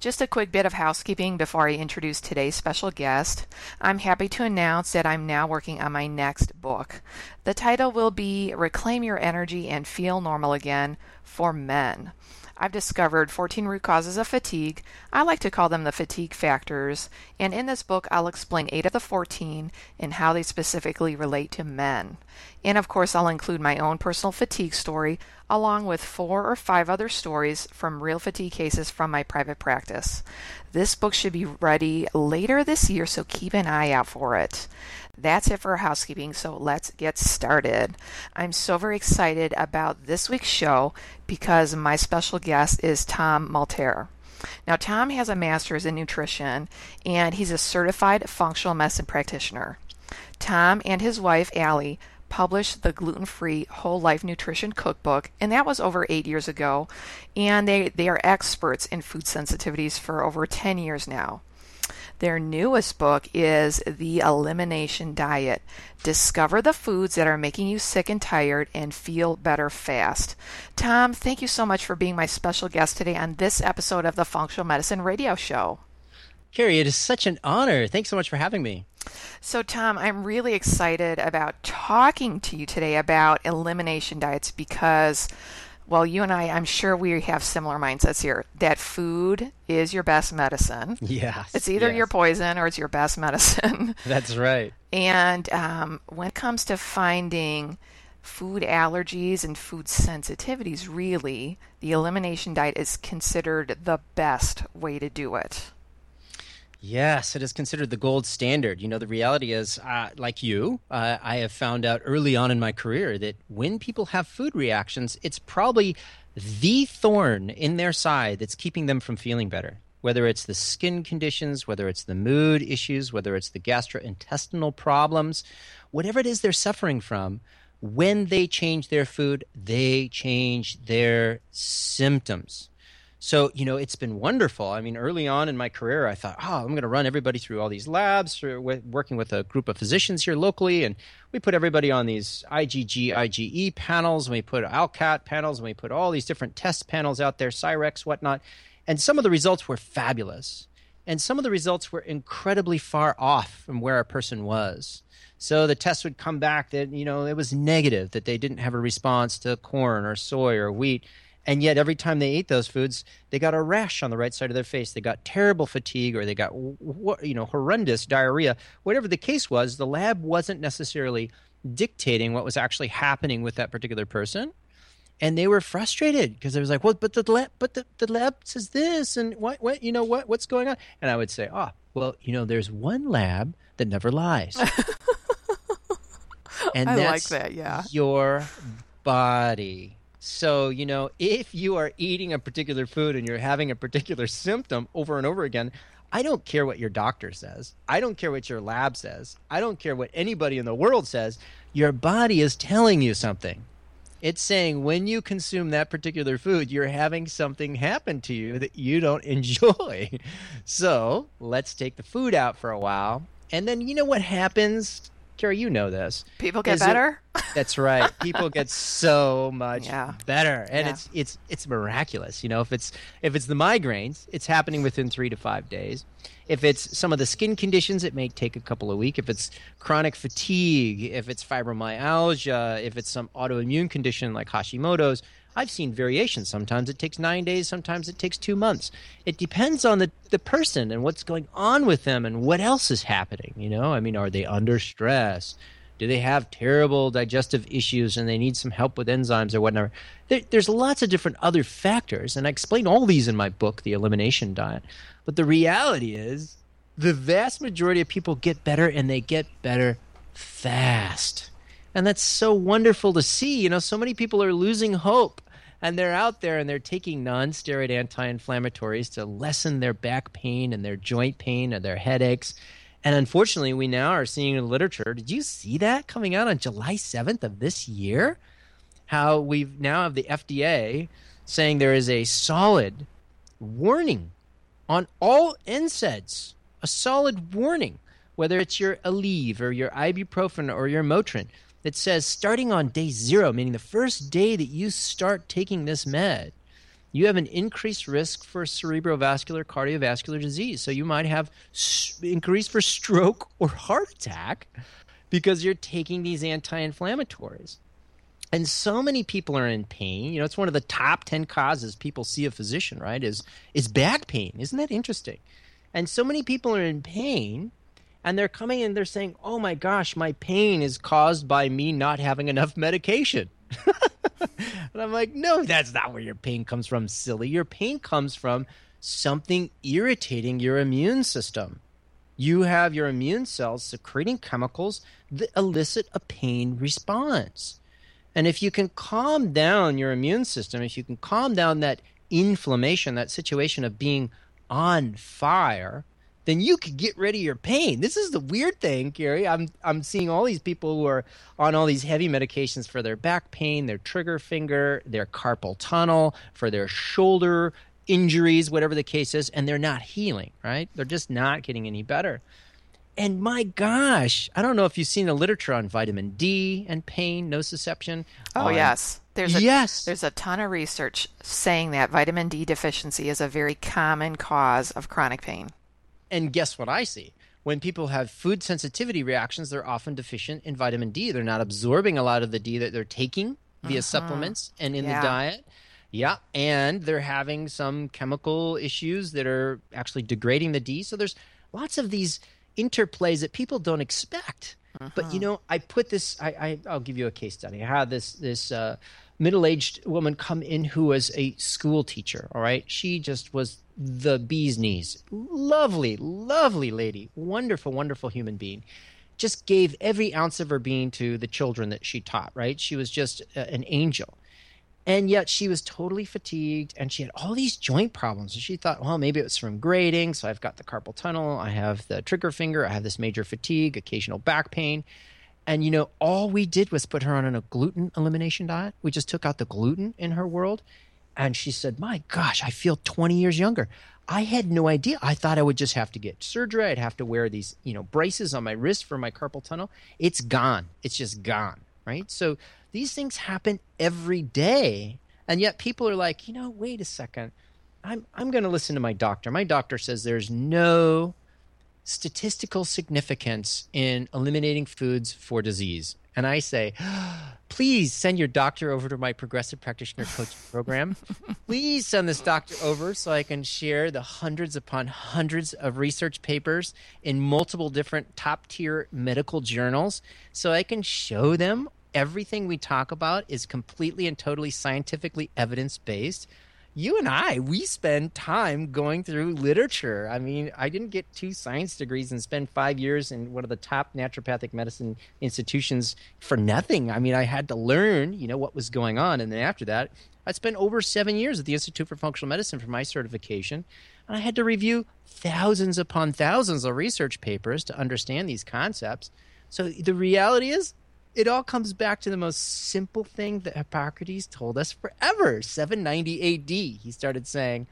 Just a quick bit of housekeeping before I introduce today's special guest. I'm happy to announce that I'm now working on my next book. The title will be Reclaim Your Energy and Feel Normal Again for Men. I've discovered 14 root causes of fatigue. I like to call them the fatigue factors. And in this book, I'll explain 8 of the 14 and how they specifically relate to men. And of course, I'll include my own personal fatigue story, along with four or five other stories from real fatigue cases from my private practice. This book should be ready later this year, so keep an eye out for it. That's it for housekeeping, so let's get started. I'm so very excited about this week's show because my special guest is Tom Malterre. Now, Tom has a master's in nutrition and he's a certified functional medicine practitioner. Tom and his wife, Ali, published the gluten free whole life nutrition cookbook, and that was over eight years ago. And they, they are experts in food sensitivities for over 10 years now. Their newest book is The Elimination Diet Discover the foods that are making you sick and tired and feel better fast. Tom, thank you so much for being my special guest today on this episode of the Functional Medicine Radio Show. Carri, it is such an honor. Thanks so much for having me. So, Tom, I'm really excited about talking to you today about elimination diets because well, you and I, I'm sure we have similar mindsets here that food is your best medicine. Yes. It's either yes. your poison or it's your best medicine. That's right. And um, when it comes to finding food allergies and food sensitivities, really, the elimination diet is considered the best way to do it. Yes, it is considered the gold standard. You know, the reality is, uh, like you, uh, I have found out early on in my career that when people have food reactions, it's probably the thorn in their side that's keeping them from feeling better. Whether it's the skin conditions, whether it's the mood issues, whether it's the gastrointestinal problems, whatever it is they're suffering from, when they change their food, they change their symptoms. So, you know, it's been wonderful. I mean, early on in my career, I thought, oh, I'm going to run everybody through all these labs, working with a group of physicians here locally. And we put everybody on these IgG, IgE panels, and we put ALCAT panels, and we put all these different test panels out there, Cyrex, whatnot. And some of the results were fabulous. And some of the results were incredibly far off from where a person was. So the test would come back that, you know, it was negative, that they didn't have a response to corn or soy or wheat and yet every time they ate those foods they got a rash on the right side of their face. They got terrible fatigue or they got you know horrendous diarrhea. Whatever the case was the lab wasn't necessarily dictating what was actually happening with that particular person. And they were frustrated because they was like well but the lab but the, the lab says this and what what you know what what's going on? And i would say oh well you know there's one lab that never lies. And I that's like that, yeah. your body so, you know, if you are eating a particular food and you're having a particular symptom over and over again, I don't care what your doctor says. I don't care what your lab says. I don't care what anybody in the world says. Your body is telling you something. It's saying when you consume that particular food, you're having something happen to you that you don't enjoy. So let's take the food out for a while. And then you know what happens? Carri, you know this. People get better. It, that's right. People get so much yeah. better, and yeah. it's it's it's miraculous. You know, if it's if it's the migraines, it's happening within three to five days. If it's some of the skin conditions, it may take a couple of weeks. If it's chronic fatigue, if it's fibromyalgia, if it's some autoimmune condition like Hashimoto's, I've seen variations. Sometimes it takes nine days, sometimes it takes two months. It depends on the, the person and what's going on with them and what else is happening. You know, I mean, are they under stress? Do they have terrible digestive issues and they need some help with enzymes or whatever? There, there's lots of different other factors, and I explain all these in my book, The Elimination Diet. But the reality is, the vast majority of people get better and they get better fast. And that's so wonderful to see. You know, so many people are losing hope and they're out there and they're taking non-steroid anti-inflammatories to lessen their back pain and their joint pain and their headaches. And unfortunately we now are seeing in the literature did you see that coming out on july 7th of this year? How we now have the fda saying there is a solid warning on all NSAIDs a solid warning whether it's your Aleve or your ibuprofen or your Motrin that says starting on day zero, meaning the first day that you start taking this med, you have an increased risk for cerebrovascular cardiovascular disease. So you might have increased for stroke or heart attack because you're taking these anti-inflammatories. And so many people are in pain. You know, it's one of the top 10 causes people see a physician, right? Is is back pain. Isn't that interesting? And so many people are in pain and they're coming and they're saying, "Oh my gosh, my pain is caused by me not having enough medication." and I'm like, "No, that's not where your pain comes from, silly. Your pain comes from something irritating your immune system. You have your immune cells secreting chemicals that elicit a pain response. And if you can calm down your immune system, if you can calm down that inflammation, that situation of being on fire, then you could get rid of your pain. This is the weird thing, Carri. I'm I'm seeing all these people who are on all these heavy medications for their back pain, their trigger finger, their carpal tunnel, for their shoulder injuries, whatever the case is, and they're not healing, right? They're just not getting any better. And my gosh, I don't know if you've seen the literature on vitamin D and pain, nociception. Oh on, yes. There's a, yes. There's a ton of research saying that vitamin D deficiency is a very common cause of chronic pain. And guess what I see? When people have food sensitivity reactions, they're often deficient in vitamin D. They're not absorbing a lot of the D that they're taking via uh-huh. supplements and in yeah. the diet. Yeah, and they're having some chemical issues that are actually degrading the D. So there's lots of these interplays that people don't expect. Uh-huh. But you uh-huh. know, I put this. I, I will give you a case study. I had this this uh, middle aged woman come in who was a school teacher. All right, she just was the bee's knees. Lovely, lovely lady. Wonderful, wonderful human being. Just gave every ounce of her being to the children that she taught, right? She was just a, an angel. And yet she was totally fatigued and she had all these joint problems. And she thought, well, maybe it was from grading. So I've got the carpal tunnel, I have the trigger finger, I have this major fatigue, occasional back pain. And you know, all we did was put her on a gluten elimination diet. We just took out the gluten in her world and she said, My gosh, I feel 20 years younger. I had no idea. I thought I would just have to get surgery. I'd have to wear these, you know, braces on my wrist for my carpal tunnel. It's gone. It's just gone. Right. So these things happen every day. And yet people are like, you know, wait a second. I'm, I'm going to listen to my doctor. My doctor says there's no statistical significance in eliminating foods for disease. And I say, please send your doctor over to my progressive practitioner coaching program. please send this doctor over so I can share the hundreds upon hundreds of research papers in multiple different top tier medical journals so I can show them everything we talk about is completely and totally scientifically evidence based you and I, we spend time going through literature. I mean, I didn't get two science degrees and spend five years in one of the top naturopathic medicine institutions for nothing. I mean, I had to learn, you know, what was going on. And then after that, I spent over seven years at the Institute for Functional Medicine for my certification. And I had to review thousands upon thousands of research papers to understand these concepts. So the reality is, it all comes back to the most simple thing that Hippocrates told us forever. 790 AD, he started saying,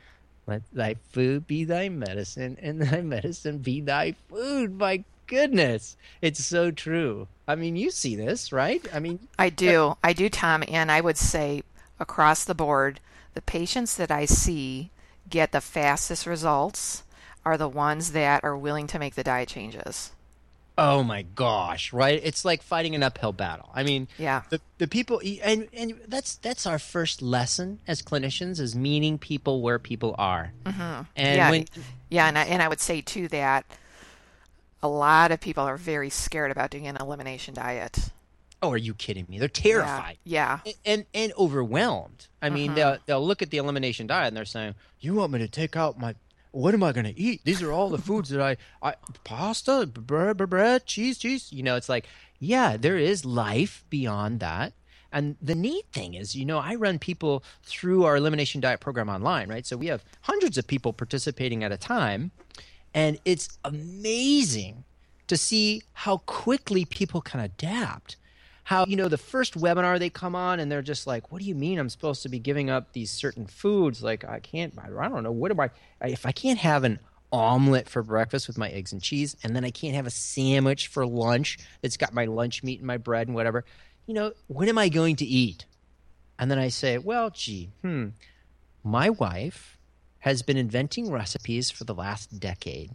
Let thy food be thy medicine, and thy medicine be thy food. My goodness, it's so true. I mean, you see this, right? I mean, I uh, do. I do, Tom. And I would say across the board, the patients that I see get the fastest results are the ones that are willing to make the diet changes. Oh my gosh, right? It's like fighting an uphill battle. I mean, Yeah. the, the people and and that's that's our first lesson as clinicians is meeting people where people are. Mm-hmm. And yeah, when yeah, and I, and I would say too that a lot of people are very scared about doing an elimination diet. oh, are you kidding me? They're Yeah, terrified. yeah, and- and and overwhelmed. I mean, Mm-hmm. they'll they'll look at the elimination diet and they're saying, "You want me to take out my? What am I going to eat? These are all the foods that I I pasta, bread, bread, cheese, cheese. You know, it's like, yeah, there is life beyond that." And the neat thing is, you know, I run people through our elimination diet program online, right? So we have hundreds of people participating at a time, and it's amazing to see how quickly people can adapt how you know the first webinar they come on and they're just like what do you mean i'm supposed to be giving up these certain foods? Like i can't i don't know. What am i if i can't have an omelet for breakfast with my eggs and cheese and then i can't have a sandwich for lunch that's got my lunch meat and my bread and whatever you know what am i going to eat? And then i say well gee hmm my wife has been inventing recipes for the last decade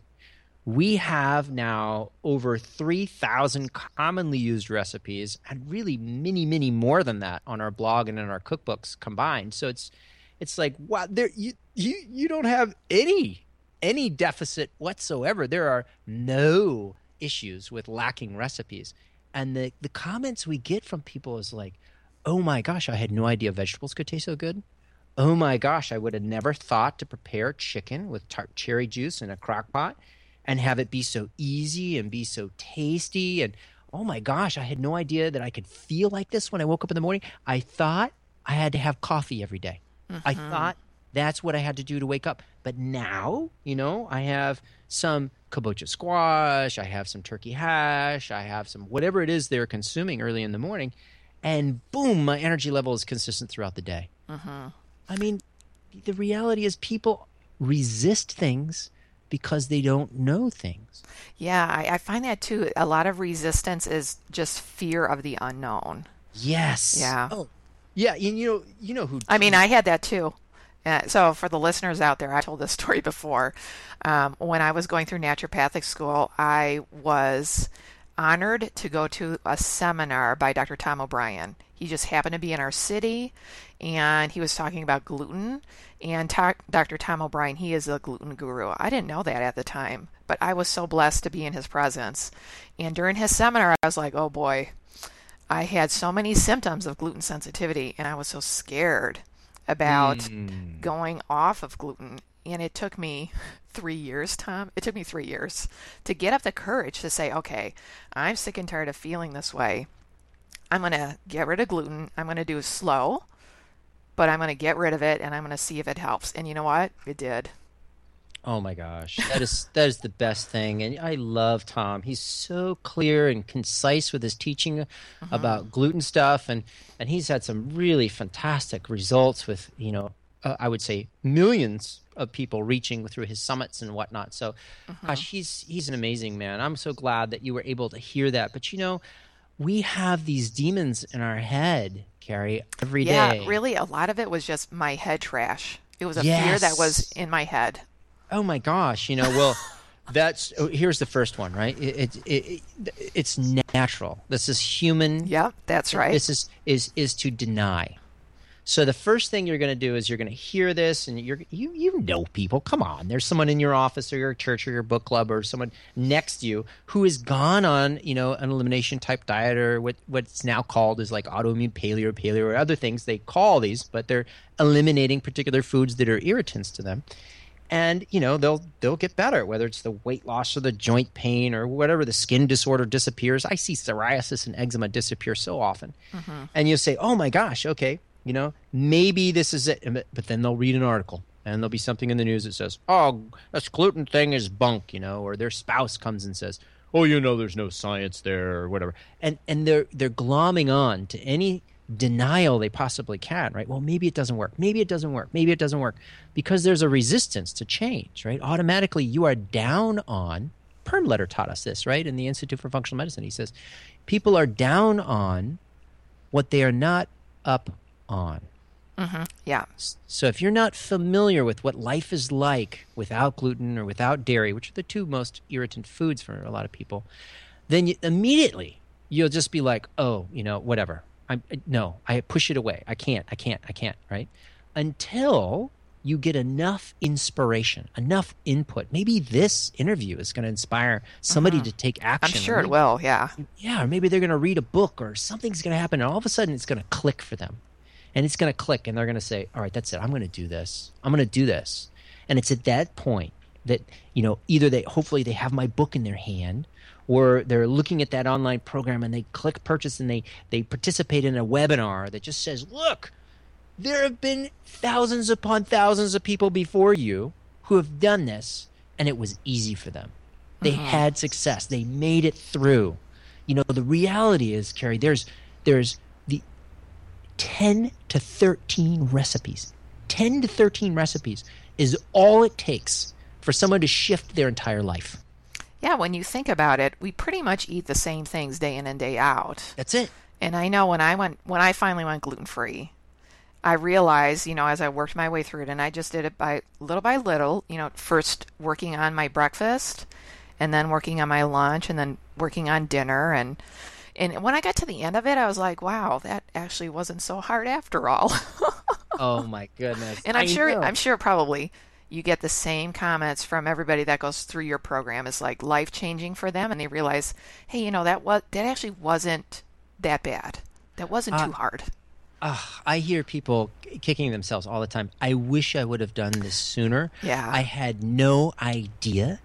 we have now over 3,000 commonly used recipes and really many, many more than that on our blog and in our cookbooks combined. So it's it's like wow, there you you you don't have any any deficit whatsoever. There are no issues with lacking recipes. And the the comments we get from people is like, "Oh my gosh, I had no idea vegetables could taste so good." Oh my gosh, I would have never thought to prepare chicken with tart cherry juice in a crock pot and have it be so easy and be so tasty. And oh my gosh, I had no idea that I could feel like this when I woke up in the morning. I thought I had to have coffee every day. I thought that's what I had to do to wake up. But now, you know, I have some kabocha squash, I have some turkey hash, I have some whatever it is they're consuming early in the morning, and boom, my energy level is consistent throughout the day. Uh-huh. I mean, the reality is people resist things because they don't know things. yeah. I, I find that too. A lot of resistance is just fear of the unknown. Yes. Yeah. Oh, yeah. And you know, you know who? I mean, I had that too. Uh, so, for the listeners out there, I told this story before. Um, when I was going through naturopathic school, I was honored to go to a seminar by Dr. Tom O'Bryan. He just happened to be in our city, and he was talking about gluten. And ta- Dr. Tom O'Bryan, he is a gluten guru. I didn't know that at the time, but I was so blessed to be in his presence. And during his seminar, I was like, oh boy, I had so many symptoms of gluten sensitivity, and I was so scared about hmm. going off of gluten. And it took me three years, Tom. It took me three years to get up the courage to say, okay, I'm sick and tired of feeling this way. I'm going to get rid of gluten. I'm going to do it slow, but I'm going to get rid of it and I'm going to see if it helps. And you know what? It did. Oh my gosh, that is that is the best thing, and I love Tom. He's so clear and concise with his teaching about gluten stuff, and and he's had some really fantastic results with you know uh, I would say millions of people reaching through his summits and whatnot. So, gosh, he's he's an amazing man. I'm so glad that you were able to hear that. But you know, we have these demons in our head, Carri, every day. Yeah, really, a lot of it was just my head trash. It was a fear that was in my head. Oh my gosh, you know, well, that's oh, here's the first one, right? It, it, it, it's natural. This is human. Yep, that's right. This is is is to deny. So the first thing you're going to do is you're going to hear this, and you're you you know people. Come on, there's someone in your office or your church or your book club or someone next to you who has gone on you know an elimination type diet or what what's now called is like autoimmune paleo, paleo or other things they call these, but they're eliminating particular foods that are irritants to them. And you know they'll they'll get better whether it's the weight loss or the joint pain or whatever the skin disorder disappears. I see psoriasis and eczema disappear so often. Mm-hmm. And you'll say oh my gosh okay you know maybe this is it but then they'll read an article and there'll be something in the news that says oh this gluten thing is bunk you know or their spouse comes and says oh you know there's no science there or whatever and and they're they're glomming on to any denial they possibly can, right? Well, maybe it doesn't work. Maybe it doesn't work. Maybe it doesn't work because there's a resistance to change, right? Automatically, you are down on. Perlmutter taught us this, right? In the Institute for Functional Medicine, he says people are down on what they are not up on. yeah. So if you're not familiar with what life is like without gluten or without dairy, which are the two most irritant foods for a lot of people, then you, immediately you'll just be like, oh, you know, whatever. I'm no, I push it away. I can't. I can't. I can't. Right? Until you get enough inspiration, enough input. Maybe this interview is going to inspire somebody mm-hmm. to take action. I'm sure it will. Yeah. Yeah. Or maybe they're going to read a book or something's going to happen, and all of a sudden it's going to click for them, and it's going to click, and they're going to say, "All right, that's it. I'm going to do this. I'm going to do this." And it's at that point that you know either they hopefully they have my book in their hand or they're looking at that online program and they click purchase and they they participate in a webinar that just says look there have been thousands upon thousands of people before you who have done this and it was easy for them they uh-huh. had success they made it through you know the reality is carri there's there's the 10 to 13 recipes 10 to 13 recipes is all it takes for someone to shift their entire life yeah, when you think about it, we pretty much eat the same things day in and day out. That's it. And I know when I went when I finally went gluten free, I realized, you know, as I worked my way through it, and I just did it by little by little, you know, first working on my breakfast, and then working on my lunch, and then working on dinner, and and when I got to the end of it, I was like, wow, that actually wasn't so hard after all. oh my goodness! And I'm I sure, know. I'm sure, probably you get the same comments from everybody that goes through your program is like life changing for them and they realize hey you know that was that actually wasn't that bad that wasn't uh, too hard uh, i hear people kicking themselves all the time i wish i would have done this sooner yeah i had no idea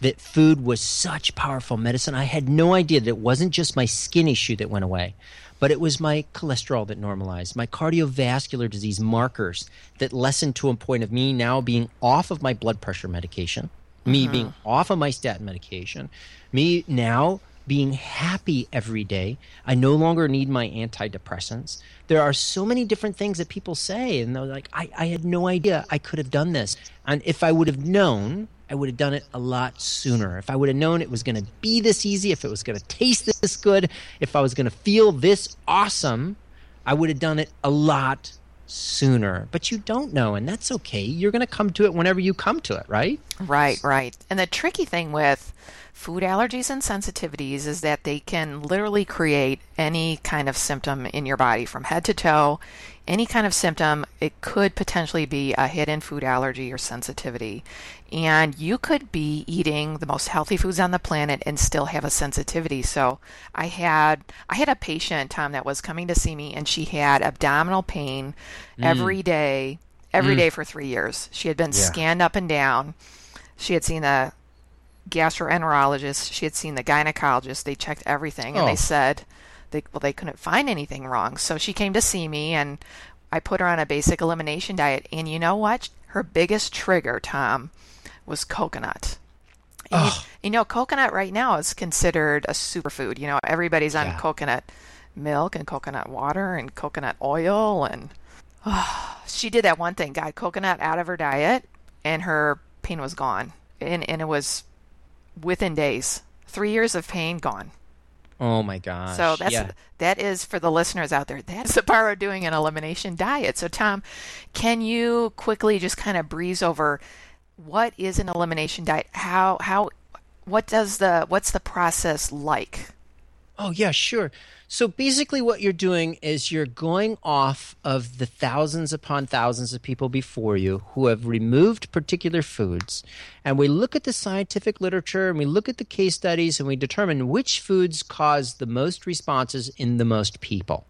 that food was such powerful medicine i had no idea that it wasn't just my skin issue that went away but it was my cholesterol that normalized, my cardiovascular disease markers that lessened to a point of me now being off of my blood pressure medication, me uh-huh. being off of my statin medication, me now being happy every day. I no longer need my antidepressants. There are so many different things that people say, and they're like, I, I had no idea I could have done this. And if I would have known, I would have done it a lot sooner. If I would have known it was going to be this easy, if it was going to taste this good, if I was going to feel this awesome, I would have done it a lot sooner. But you don't know, and that's okay. You're going to come to it whenever you come to it, right? Right, right. And the tricky thing with food allergies and sensitivities is that they can literally create any kind of symptom in your body from head to toe any kind of symptom, it could potentially be a hidden food allergy or sensitivity. And you could be eating the most healthy foods on the planet and still have a sensitivity. So I had I had a patient, Tom, that was coming to see me and she had abdominal pain mm. every day, every mm. day for three years. She had been yeah. scanned up and down. She had seen the gastroenterologist, she had seen the gynecologist, they checked everything and oh. they said they well they couldn't find anything wrong. So she came to see me and I put her on a basic elimination diet and you know what? Her biggest trigger, Tom, was coconut. You, you, know, coconut right now is considered a superfood. You know, everybody's on yeah. coconut milk and coconut water and coconut oil and oh, she did that one thing, got coconut out of her diet and her pain was gone. And and it was within days. 3 years of pain gone. Oh my gosh. So that's yeah. that is for the listeners out there. That's the power of doing an elimination diet. So Tom, can you quickly just kind of breeze over what is an elimination diet? How how what does the what's the process like? Oh yeah, sure. So basically, what you're doing is you're going off of the thousands upon thousands of people before you who have removed particular foods. And we look at the scientific literature and we look at the case studies and we determine which foods cause the most responses in the most people.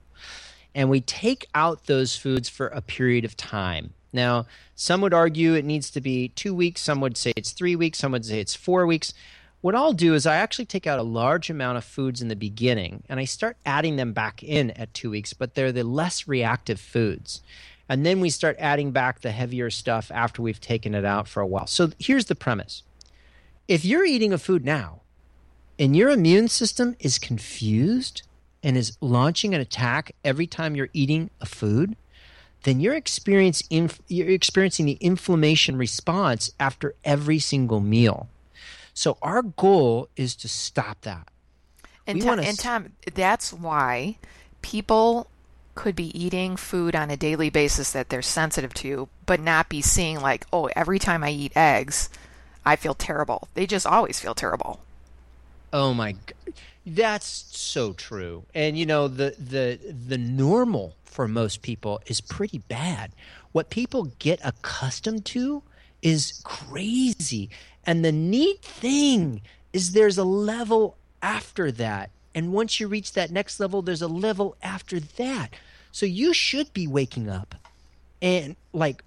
And we take out those foods for a period of time. Now, some would argue it needs to be two weeks, some would say it's three weeks, some would say it's four weeks what I'll do is I actually take out a large amount of foods in the beginning and I start adding them back in at two weeks, but they're the less reactive foods. And then we start adding back the heavier stuff after we've taken it out for a while. So here's the premise if you're eating a food now and your immune system is confused and is launching an attack every time you're eating a food, then you're, experiencing the inflammation response after every single meal. So our goal is to stop that. And, Tom, and Tom, that's why people could be eating food on a daily basis that they're sensitive to, but not be seeing like, oh, every time I eat eggs, I feel terrible. They just always feel terrible. Oh my god. That's so true. And you know, the the the normal for most people is pretty bad. What people get accustomed to is crazy. And the neat thing is there's a level after that. And once you reach that next level, there's a level after that. So you should be waking up and like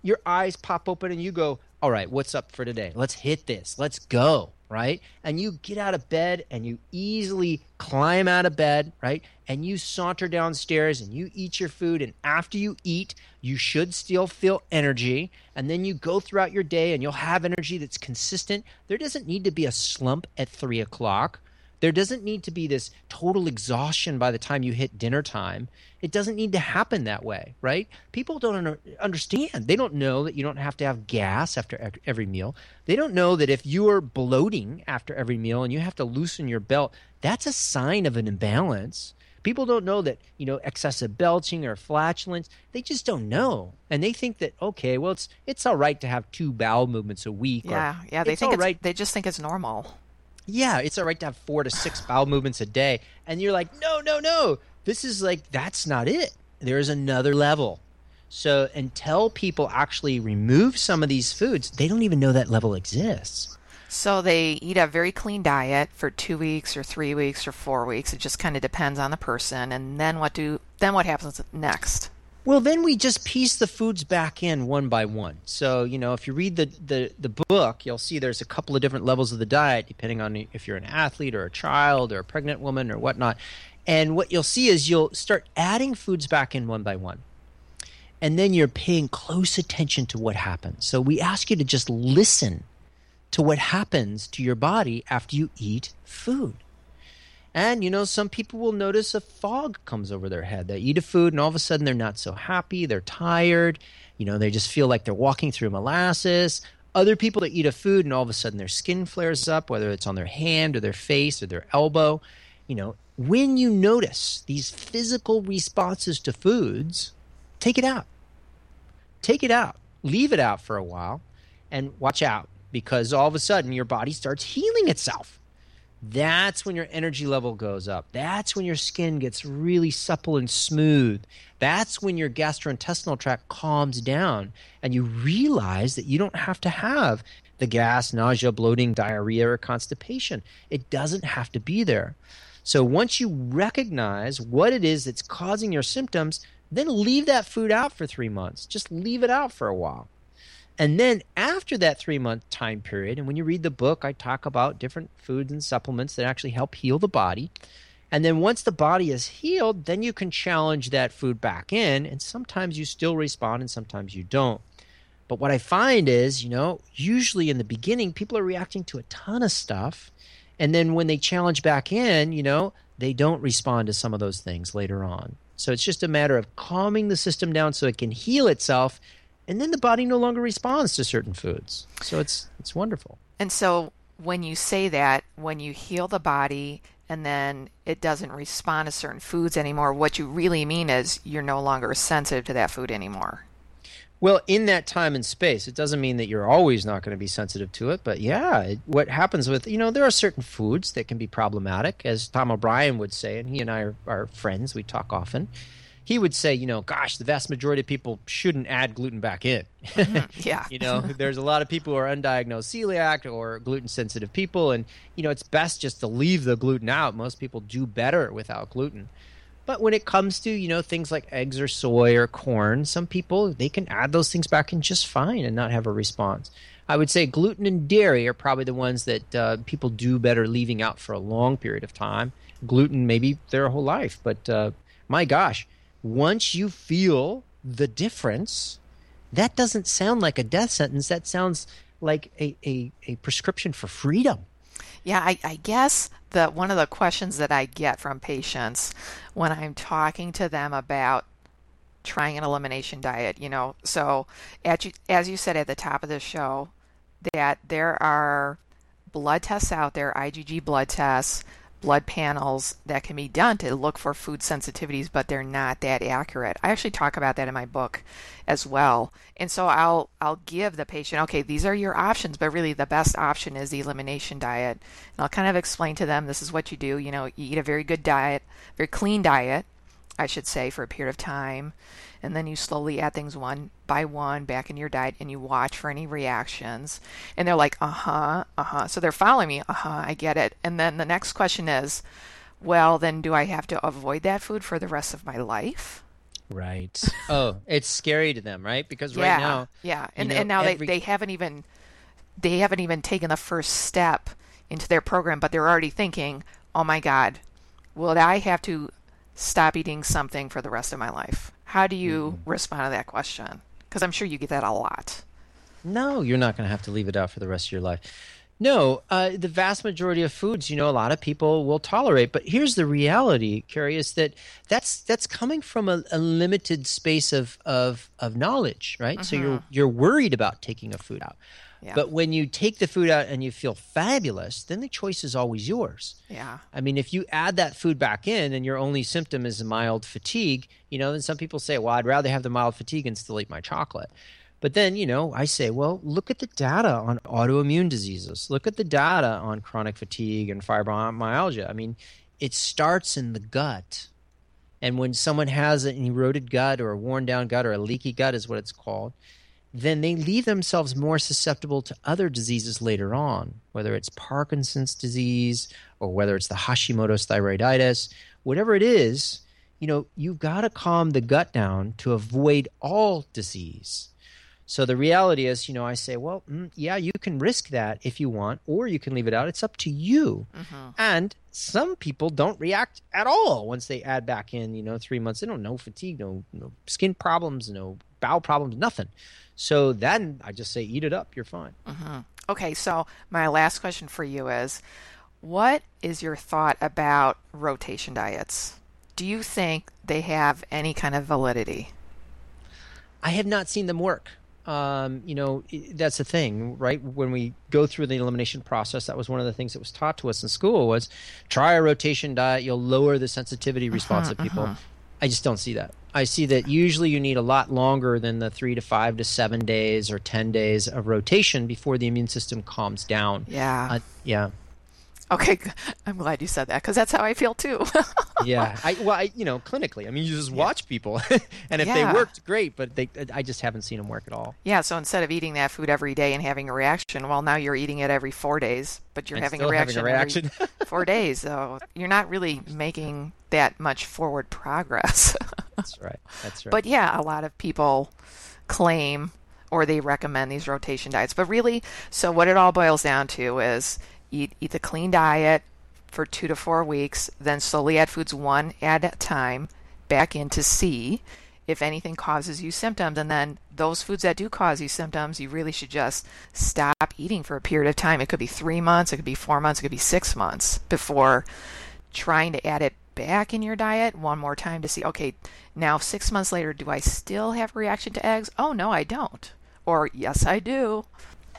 your eyes pop open and you go, All right, what's up for today? Let's hit this. Let's go right? And you get out of bed and you easily climb out of bed, right? And you saunter downstairs and you eat your food. And after you eat, you should still feel energy. And then you go throughout your day and you'll have energy that's consistent. There doesn't need to be a slump at three o'clock. There doesn't need to be this total exhaustion by the time you hit dinner time. It doesn't need to happen that way, right? People don't under, understand. They don't know that you don't have to have gas after every meal. They don't know that if you are bloating after every meal and you have to loosen your belt, that's a sign of an imbalance. People don't know that, you know, excessive belching or flatulence, they just don't know. And they think that, okay, well, it's it's all right to have two bowel movements a week. Yeah, yeah, they think it's, right. they just think it's normal yeah, it's all right to have four to six bowel movements a day. And you're like, no, no, no. This is like, that's not it. There's another level. So until people actually remove some of these foods, they don't even know that level exists. So they eat a very clean diet for two weeks or three weeks or four weeks. It just kind of depends on the person. And then what do then what happens next? Well, then we just piece the foods back in one by one. So, you know, if you read the, the, the book, you'll see there's a couple of different levels of the diet, depending on if you're an athlete or a child or a pregnant woman or whatnot. And what you'll see is you'll start adding foods back in one by one. And then you're paying close attention to what happens. So we ask you to just listen to what happens to your body after you eat food. And, you know, some people will notice a fog comes over their head. They eat a food and all of a sudden they're not so happy. They're tired. You know, they just feel like they're walking through molasses. Other people that eat a food and all of a sudden their skin flares up, whether it's on their hand or their face or their elbow. You know, when you notice these physical responses to foods, take it out. Take it out. Leave it out for a while and watch out because all of a sudden your body starts healing itself that's when your energy level goes up. That's when your skin gets really supple and smooth. That's when your gastrointestinal tract calms down and you realize that you don't have to have the gas, nausea, bloating, diarrhea, or constipation. It doesn't have to be there. So once you recognize what it is that's causing your symptoms, then leave that food out for three months. Just leave it out for a while. And then after that three month time period, and when you read the book, I talk about different foods and supplements that actually help heal the body. And then once the body is healed, then you can challenge that food back in. And sometimes you still respond and sometimes you don't. But what I find is, you know, usually in the beginning, people are reacting to a ton of stuff. And then when they challenge back in, you know, they don't respond to some of those things later on. So it's just a matter of calming the system down so it can heal itself and then the body no longer responds to certain foods. So it's it's wonderful. And so when you say that, when you heal the body and then it doesn't respond to certain foods anymore, what you really mean is you're no longer sensitive to that food anymore. Well, in that time and space, it doesn't mean that you're always not going to be sensitive to it. But yeah, it, what happens with, you know, there are certain foods that can be problematic, as Tom O'Bryan would say, and he and I are, are friends. We talk often he would say, you know, gosh, the vast majority of people shouldn't add gluten back in. Mm-hmm. yeah. you know, there's a lot of people who are undiagnosed celiac or gluten sensitive people. And, you know, it's best just to leave the gluten out. Most people do better without gluten. But when it comes to, you know, things like eggs or soy or corn, some people, they can add those things back in just fine and not have a response. I would say gluten and dairy are probably the ones that uh, people do better leaving out for a long period of time. Gluten, maybe their whole life. But uh, my gosh, once you feel the difference, that doesn't sound like a death sentence. That sounds like a, a, a prescription for freedom. Yeah, I, I guess that one of the questions that I get from patients when I'm talking to them about trying an elimination diet, you know, so as you, as you said at the top of the show, that there are blood tests out there, IgG blood tests, blood panels that can be done to look for food sensitivities, but they're not that accurate. I actually talk about that in my book as well. And so I'll I'll give the patient, okay, these are your options, but really the best option is the elimination diet. And I'll kind of explain to them this is what you do. You know, you eat a very good diet, very clean diet, I should say, for a period of time and then you slowly add things one by one back in your diet and you watch for any reactions. And they're like uh-huh uh-huh. So they're following me uh-huh i get it. And then the next question is well then do i have to avoid that food for the rest of my life? Right. Oh it's scary to them right? Because right yeah, now yeah. and, know, and now every... they, they haven't even they haven't even taken the first step into their program but they're already thinking oh my god will i have to stop eating something for the rest of my life how do you mm-hmm. respond to that question? Because I'm sure you get that a lot. No, you're not going to have to leave it out for the rest of your life. No, uh, the vast majority of foods, you know, a lot of people will tolerate. But here's the reality, Carri, is that that's that's coming from a, a limited space of of, of knowledge, right? Mm-hmm. So you're mm-hmm. you're worried about taking a food out. But when you take the food out and you feel fabulous, then the choice is always yours. Yeah. I mean, if you add that food back in and your only symptom is mild fatigue, you know, then some people say, well, I'd rather have the mild fatigue and still eat my chocolate. But then, you know, I say, well, look at the data on autoimmune diseases. Look at the data on chronic fatigue and fibromyalgia. I mean, it starts in the gut. And when someone has an eroded gut or a worn down gut or a leaky gut, is what it's called, then they leave themselves more susceptible to other diseases later on, whether it's Parkinson's disease or whether it's the Hashimoto's thyroiditis, whatever it is, you know, you've got to calm the gut down to avoid all disease. So the reality is, you know, I say, well, mm, yeah, you can risk that if you want, or you can leave it out. It's up to you. Mm-hmm. And some people don't react at all once they add back in, you know, three months. They don't know fatigue, no, no skin problems, no bowel problems, nothing. So then I just say, eat it up. You're fine. Mm-hmm. Okay. So my last question for you is, what is your thought about rotation diets? Do you think they have any kind of validity? I have not seen them work. Um, you know, that's the thing, right? When we go through the elimination process, that was one of the things that was taught to us in school was try a rotation diet. You'll lower the sensitivity response uh-huh, of people. Uh-huh. I just don't see that. I see that usually you need a lot longer than the three to five to seven days or 10 days of rotation before the immune system calms down. Yeah. Uh, yeah. Okay, I'm glad you said that because that's how I feel too. yeah, I well, I, you know, clinically, I mean, you just watch yeah. people, and if yeah. they worked, great, but they, uh, I just haven't seen them work at all. Yeah, so instead of eating that food every day and having a reaction, well, now you're eating it every four days, but you're having a, having a reaction every four days, so you're not really making that much forward progress. that's right. That's right. But yeah, a lot of people claim or they recommend these rotation diets, but really, so what it all boils down to is eat eat a clean diet for two to four weeks, then slowly add foods one at a time back in to see if anything causes you symptoms. And then those foods that do cause you symptoms, you really should just stop eating for a period of time. It could be three months, it could be four months, it could be six months before trying to add it back in your diet one more time to see okay, now six months later, do I still have a reaction to eggs? Oh, no, I don't. Or yes, I do.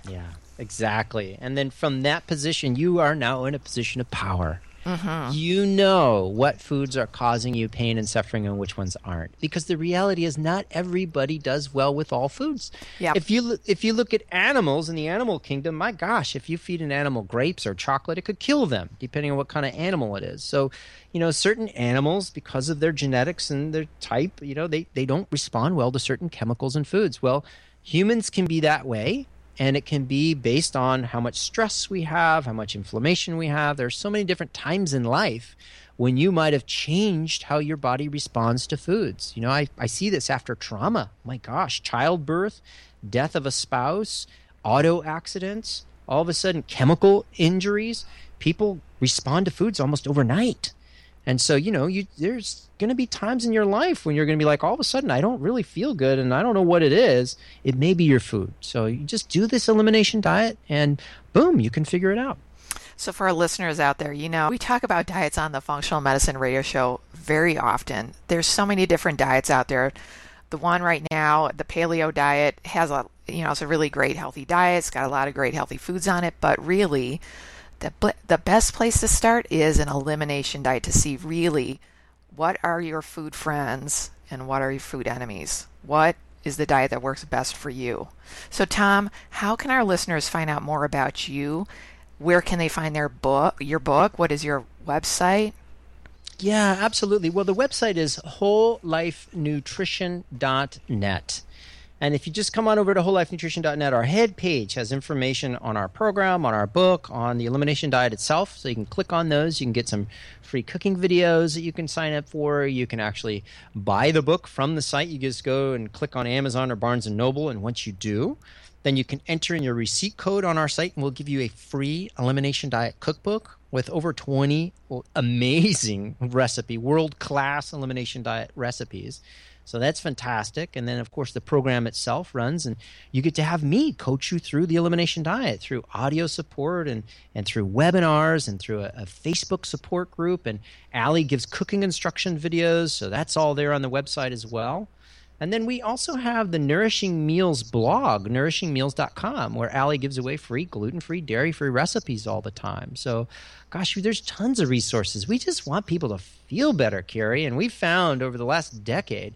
Yeah. Exactly. And then from that position, you are now in a position of power. Mm-hmm. You know what foods are causing you pain and suffering and which ones aren't. Because the reality is not everybody does well with all foods. Yep. If you if you look at animals in the animal kingdom, my gosh, if you feed an animal grapes or chocolate, it could kill them depending on what kind of animal it is. So, you know, certain animals because of their genetics and their type, you know, they they don't respond well to certain chemicals and foods. Well, humans can be that way and it can be based on how much stress we have, how much inflammation we have. There's so many different times in life when you might have changed how your body responds to foods. You know, I, I see this after trauma. My gosh, childbirth, death of a spouse, auto accidents, all of a sudden chemical injuries. People respond to foods almost overnight. And so, you know, you there's going to be times in your life when you're going to be like, all of a sudden, I don't really feel good and I don't know what it is. It may be your food. So you just do this elimination diet and boom, you can figure it out. So, for our listeners out there, you know, we talk about diets on the Functional Medicine Radio Show very often. There's so many different diets out there. The one right now, the paleo diet, has a, you know, it's a really great healthy diet. It's got a lot of great healthy foods on it, but really, the, the best place to start is an elimination diet to see really what are your food friends and what are your food enemies. What is the diet that works best for you? So, Tom, how can our listeners find out more about you? Where can they find their book, your book? What is your website? Yeah, absolutely. Well, the website is wholelifenutrition.net. And if you just come on over to wholelifenutrition.net, our head page has information on our program, on our book, on the elimination diet itself. So you can click on those. You can get some free cooking videos that you can sign up for. You can actually buy the book from the site. You just go and click on Amazon or Barnes and Noble. And once you do, then you can enter in your receipt code on our site and we'll give you a free elimination diet cookbook with over 20 amazing recipe, world class elimination diet recipes. So that's fantastic. And then, of course, the program itself runs, and you get to have me coach you through the elimination diet through audio support and, and through webinars and through a, a Facebook support group. And Ali gives cooking instruction videos. So that's all there on the website as well. And then we also have the Nourishing Meals blog, nourishingmeals.com, where Ali gives away free gluten free, dairy free recipes all the time. So, gosh, there's tons of resources. We just want people to feel better, Carri. And we found over the last decade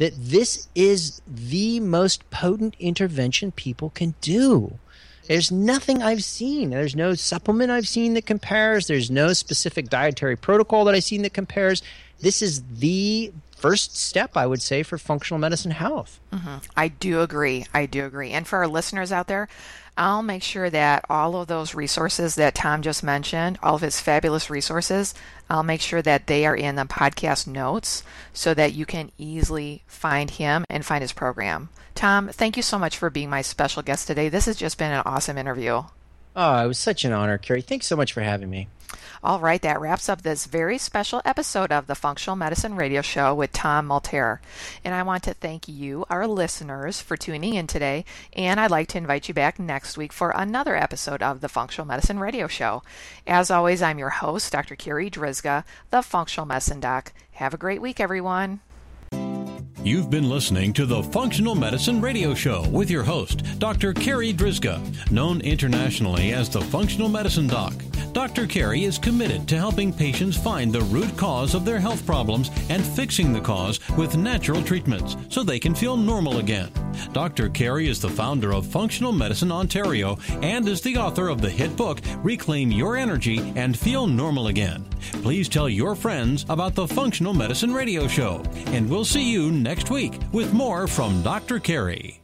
that this is the most potent intervention people can do. There's nothing I've seen. There's no supplement I've seen that compares. There's no specific dietary protocol that I've seen that compares. This is the first step, I would say, for functional medicine health. Mm-hmm. I do agree. I do agree. And for our listeners out there, I'll make sure that all of those resources that Tom just mentioned, all of his fabulous resources, I'll make sure that they are in the podcast notes so that you can easily find him and find his program. Tom, thank you so much for being my special guest today. This has just been an awesome interview. Oh, it was such an honor, Carri. Thanks so much for having me. All right, that wraps up this very special episode of the Functional Medicine Radio Show with Tom Malterre. And I want to thank you, our listeners, for tuning in today. And I'd like to invite you back next week for another episode of the Functional Medicine Radio Show. As always, I'm your host, Dr. Carri Drzyzga, the Functional Medicine Doc. Have a great week, everyone. You've been listening to the Functional Medicine Radio Show with your host, Dr. Carri Drzyzga, known internationally as the Functional Medicine Doc. Dr. Carri is committed to helping patients find the root cause of their health problems and fixing the cause with natural treatments so they can feel normal again. Dr. Carri is the founder of Functional Medicine Ontario and is the author of the hit book Reclaim Your Energy and Feel Normal Again. Please tell your friends about the Functional Medicine Radio Show, and we'll see you next week with more from Dr. Carri.